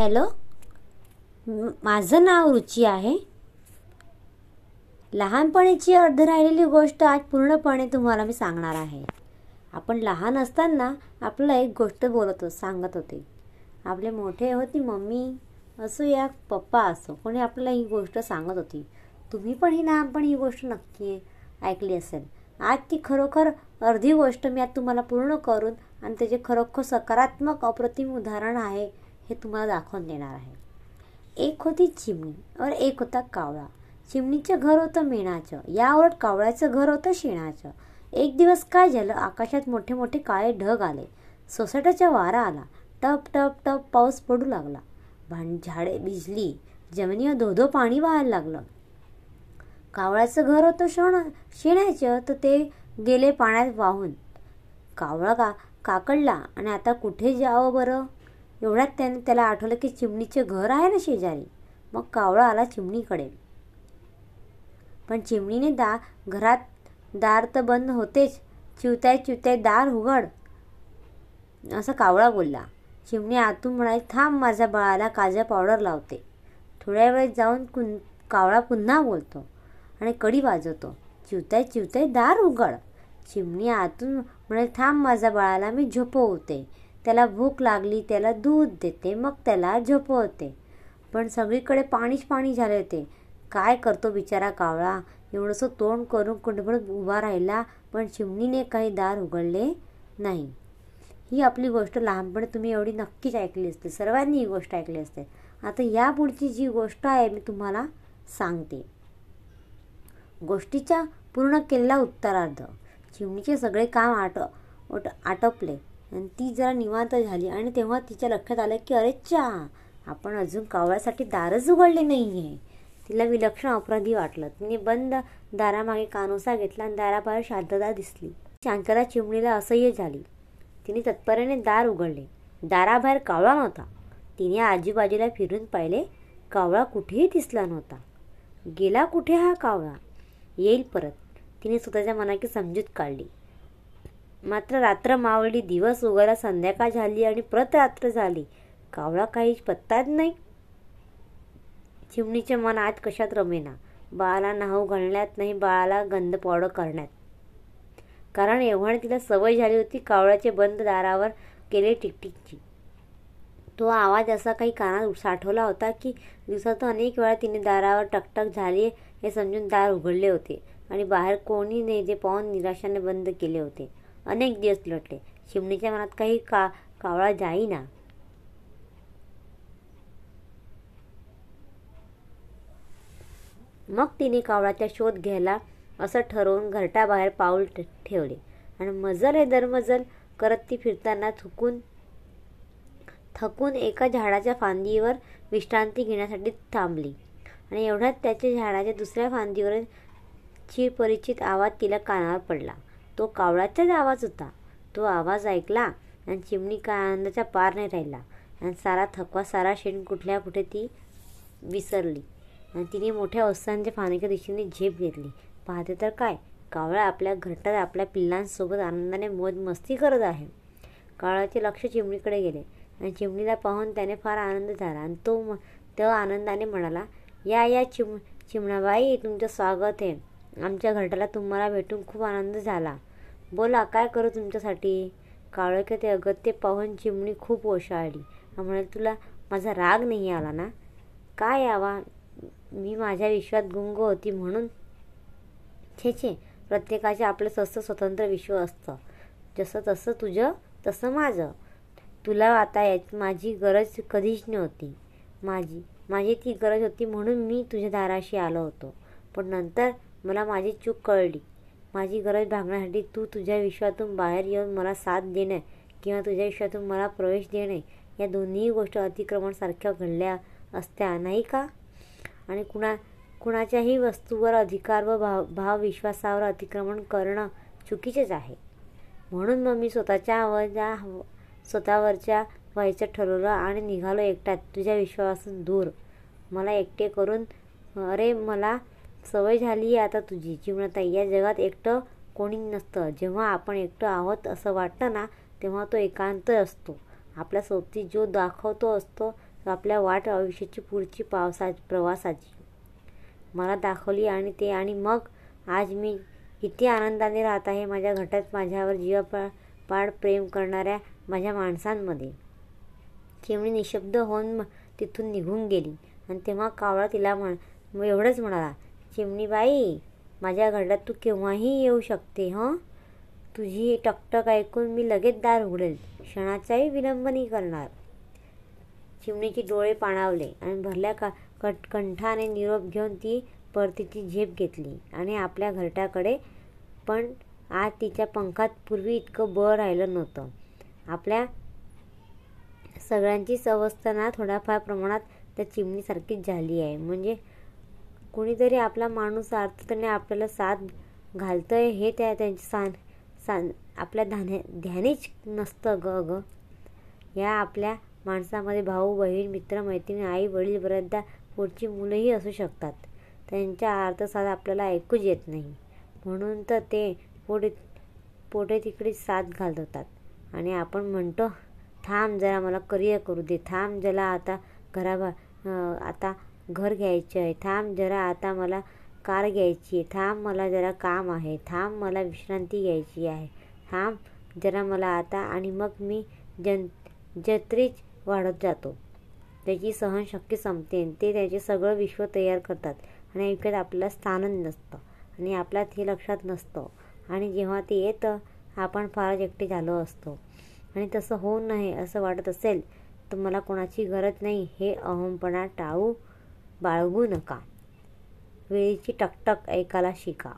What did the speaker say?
Hello? माझं नाव रुची आहे. लहानपणीची अर्ध राहिलेली गोष्ट आज पूर्णपणे तुम्हाला मी सांगणार आहे. आपण लहान असताना आपलं एक गोष्ट बोलत होत सांगत होते. आपले मोठे होती मम्मी असो या पप्पा असो कोणी आपल्याला ही गोष्ट सांगत होती. तुम्ही पण ही लहानपणी ही गोष्ट नक्की ऐकली असेल. आज ती खरोखर अर्धी गोष्ट मी आज तुम्हाला पूर्ण करून आणि त्याचे खरोखर सकारात्मक अप्रतिम उदाहरण आहे. हे तुम्हाला दाखवून देणार आहे. एक होती चिमणी और एक होता कावळा. चिमणीचं घर होतं मेणाचं. यावर कावळ्याचं घर होतं शेणाचं. एक दिवस काय झालं? आकाशात मोठे मोठे काळे ढग आले. सोसाट्याचा वारा आला. टप टप टप पाऊस पडू लागला. भांड झाडे भिजली. जमिनीवर धोधो पाणी व्हायला लागलं. कावळ्याचं घर होतं शोण शेणाचं तर ते गेले पाण्यात वाहून. कावळा का काकडला आणि आता कुठे जावं बरं? एवढ्यात त्याने त्याला आठवलं की चिमणीचे घर आहे ना शेजारी. मग कावळा आला चिमणीकडे. पण चिमणीने दा घरात दार तर बंद होतेच. चिवताय चिवताय दार उघड. असं कावळा बोलला. चिमणी आतून म्हणाली थांब माझ्या बाळाला काजा पावडर लावते. थोड्या वेळ जाऊन कुन कावळा पुन्हा बोलतो आणि कडी वाजवतो. चिवताय चिवताय दार उघड. चिमणी आतून म्हणे थांब माझ्या बाळाला मी झोपवते. त्याला भूक लागली त्याला दूध देते मग त्याला झोपवते. पण सगळीकडे पाणीच पाणी झाले होते. काय करतो बिचारा कावळा? एवढंसं तोंड करून कुंडभर उभा राहिला पण चिमणीने काही दार उघडले नाही. ही आपली गोष्ट लहानपणी तुम्ही एवढी नक्कीच ऐकली असते. सर्वांनी ही गोष्ट ऐकली असते. आता या पुढची जी गोष्ट आहे मी तुम्हाला सांगते. गोष्टीच्या पूर्ण केलेला उत्तरार्ध. चिमणीचे सगळे काम आट ओट आणि ती जरा निवांत झाली आणि तेव्हा तिच्या लक्षात आलं की अरे चा आपण अजून कावळ्यासाठी दारच उघडले नाही आहे तिला विलक्षण अपराधी वाटलं. तिने बंद दारामागे कानोसा घेतला आणि दाराबाहेर शांतता दिसली. शांतता चिमणीला असह्य झाली. तिने तत्परेने दार उघडले. दाराबाहेर कावळा नव्हता. तिने आजूबाजूला फिरून पाहिले कावळा कुठेही दिसला नव्हता. गेला कुठे हा कावळा? येईल परत. तिने स्वतःच्या मनाची समजूत काढली. मात्र रात्र मावळली दिवस उगायला संध्याकाळ झाली आणि प्रत रात्र झाली. कावळा काही पत्ताच नाही. चिमणीचे मन आज कशात रमेना? बाळाला नाहू घालण्यात नाही बाळाला गंध पावडं करण्यात. कारण एव्हाने तिला सवय झाली होती कावळ्याचे बंद दारावर केले टिकटिकची. तो आवाज असा काही कानात साठवला होता की दिवसातून अनेक वेळा तिने दारावर टकटक झाली हे समजून दार उघडले होते आणि बाहेर कोणी नाही ते पाहून निराशाने बंद केले होते. अनेक दिवस लटले. चिमणीच्या मनात काही का कावळा जाईना. मग तिने कावळाचा शोध घ्यायला असं ठरवून घरटाबाहेर पाऊल ठेवले. आणि मजल हे दरमजल करत ती फिरताना थुकून थकून एका झाडाच्या फांदीवर विश्रांती घेण्यासाठी थांबली. आणि एवढ्यात त्याच्या झाडाच्या दुसऱ्या फांदीवर चिरपरिचित आवाज तिला कानावर पडला. तो कावळ्याचाच आवाज होता. तो आवाज ऐकला आणि चिमणी का आनंदाचा पार नाही राहिला. आणि सारा थकवा सारा शेण कुठल्या कुठे ती विसरली. आणि तिने मोठ्या ओसांच्या फानेच्या दिशेने झेप घेतली. पाहते तर काय? कावळा आपल्या घरटात आपल्या पिल्लांसोबत आनंदाने मौज मस्ती करत आहे. कावळ्याचे लक्ष चिमणीकडे गेले. आणि चिमणीला पाहून त्याने फार आनंद झाला. आणि तो म तो आनंदाने म्हणाला या या चिम चिमणाबाई तुमचं स्वागत आहे. आमच्या घरटाला तुम्हाला भेटून खूप आनंद झाला. बोला काय करू तुमच्यासाठी? काळोख्या ते अगत्य पाहून चिमणी खूप ओशाळली. म्हणाली तुला माझा राग नाही आला ना? काय यावा? मी माझ्या विश्वात गुंग होती म्हणून. छे छे. प्रत्येकाचे आपलं तसं स्वतंत्र विश्व असतं. जसं तसं तुझं तसं माझं. तुला आता यात माझी गरज कधीच नव्हती. माझी माझी ती गरज होती म्हणून मी तुझ्या दाराशी आलो होतो. पण नंतर मला माझी चूक कळली. माझी गरज भागण्यासाठी तू तुझ्या विश्वातून बाहेर येऊन मला साथ देणे किंवा तुझ्या विश्वातून मला प्रवेश देणे या दोन्ही गोष्टी अतिक्रमणसारख्या घडल्या असत्या नाही का? आणि कुणा कुणाच्याही वस्तूवर अधिकार व भाव भावविश्वासावर अतिक्रमण करणं चुकीचेच आहे. म्हणून मग मी स्वतःच्या आवाजा स्वतःवरच्या व्हायचं ठरवलं आणि निघालो एकट्यात तुझ्या विश्वापासून दूर. मला एकटे करून अरे मला सवय झाली आहे आता तुझी. जीवनाताई या जगात एकटं कोणी नसतं. जेव्हा आपण एकटं आहोत असं वाटतं ना तेव्हा तो एकांत असतो. आपल्या सोबती जो दाखवतो असतो तो आपल्या वाट आयुष्याची पुढची पावसा प्रवासाची. मला दाखवली आणि ते. आणि मग आज मी किती आनंदाने राहत आहे माझ्या घटात माझ्यावर जीवपाड प्रेम करणाऱ्या माझ्या माणसांमध्ये. चिमणी निशब्द होऊन तिथून निघून गेली. आणि तेव्हा कावळा तिला म्हण एवढंच म्हणाला चिमणीबाई माझ्या घरात तू केव्हाही येऊ शकते हं? तुझी टकटक ऐकून मी लगेच दार उघडेल. क्षणाचाही विलंब नाही करणार. चिमणीचे डोळे पाणावले आणि भरल्या का कट कंठाने निरोप घेऊन ती परतीची झेप घेतली आणि आपल्या घरट्याकडे पण आज तिच्या पंखात पूर्वी इतकं बळ राहिलं नव्हतं. आपल्या सगळ्यांचीच अवस्था ना थोड्याफार प्रमाणात त्या चिमणीसारखीच झाली आहे. म्हणजे कुणीतरी आपला माणूस अर्थाने आपल्याला साथ घालतंय हे त्या त्यांच्या सान सान आपल्या ध्याने ध्यानीच नसतं ग ग. या आपल्या माणसामध्ये भाऊ बहीण मित्र मैत्रिणी आई वडील बऱ्याचदा पुढची मुलंही असू शकतात. त्यांच्या अर्थसाथ आपल्याला ऐकूच येत नाही. म्हणून तर ते पोटे पोटे तिकडे साथ घालवतात. आणि आपण म्हणतो थांब जरा मला करिअर करू दे. थांब जरा आता घराबा आता घर घ्यायचं आहे. थांब जरा आता मला कार घ्यायची आहे. थांब मला जरा काम आहे. थांब मला विश्रांती घ्यायची आहे. थांब जरा मला आता आणि मग मी जन जत्रेच वाढत जातो. त्याची सहनशक्ती संपते ते त्याचे सगळं विश्व तयार करतात आणि ऐकत आपल्याला स्थानच नसतं आणि आपल्यात हे लक्षात नसतं. आणि जेव्हा ते येतं आपण फारच एकटे झालो असतो. आणि तसं होऊ नये असं वाटत असेल तर मला कोणाची गरज नाही. हे अहमपणा टाळू. बाळगू नका. वेळेची टकटक ऐकायला शिका.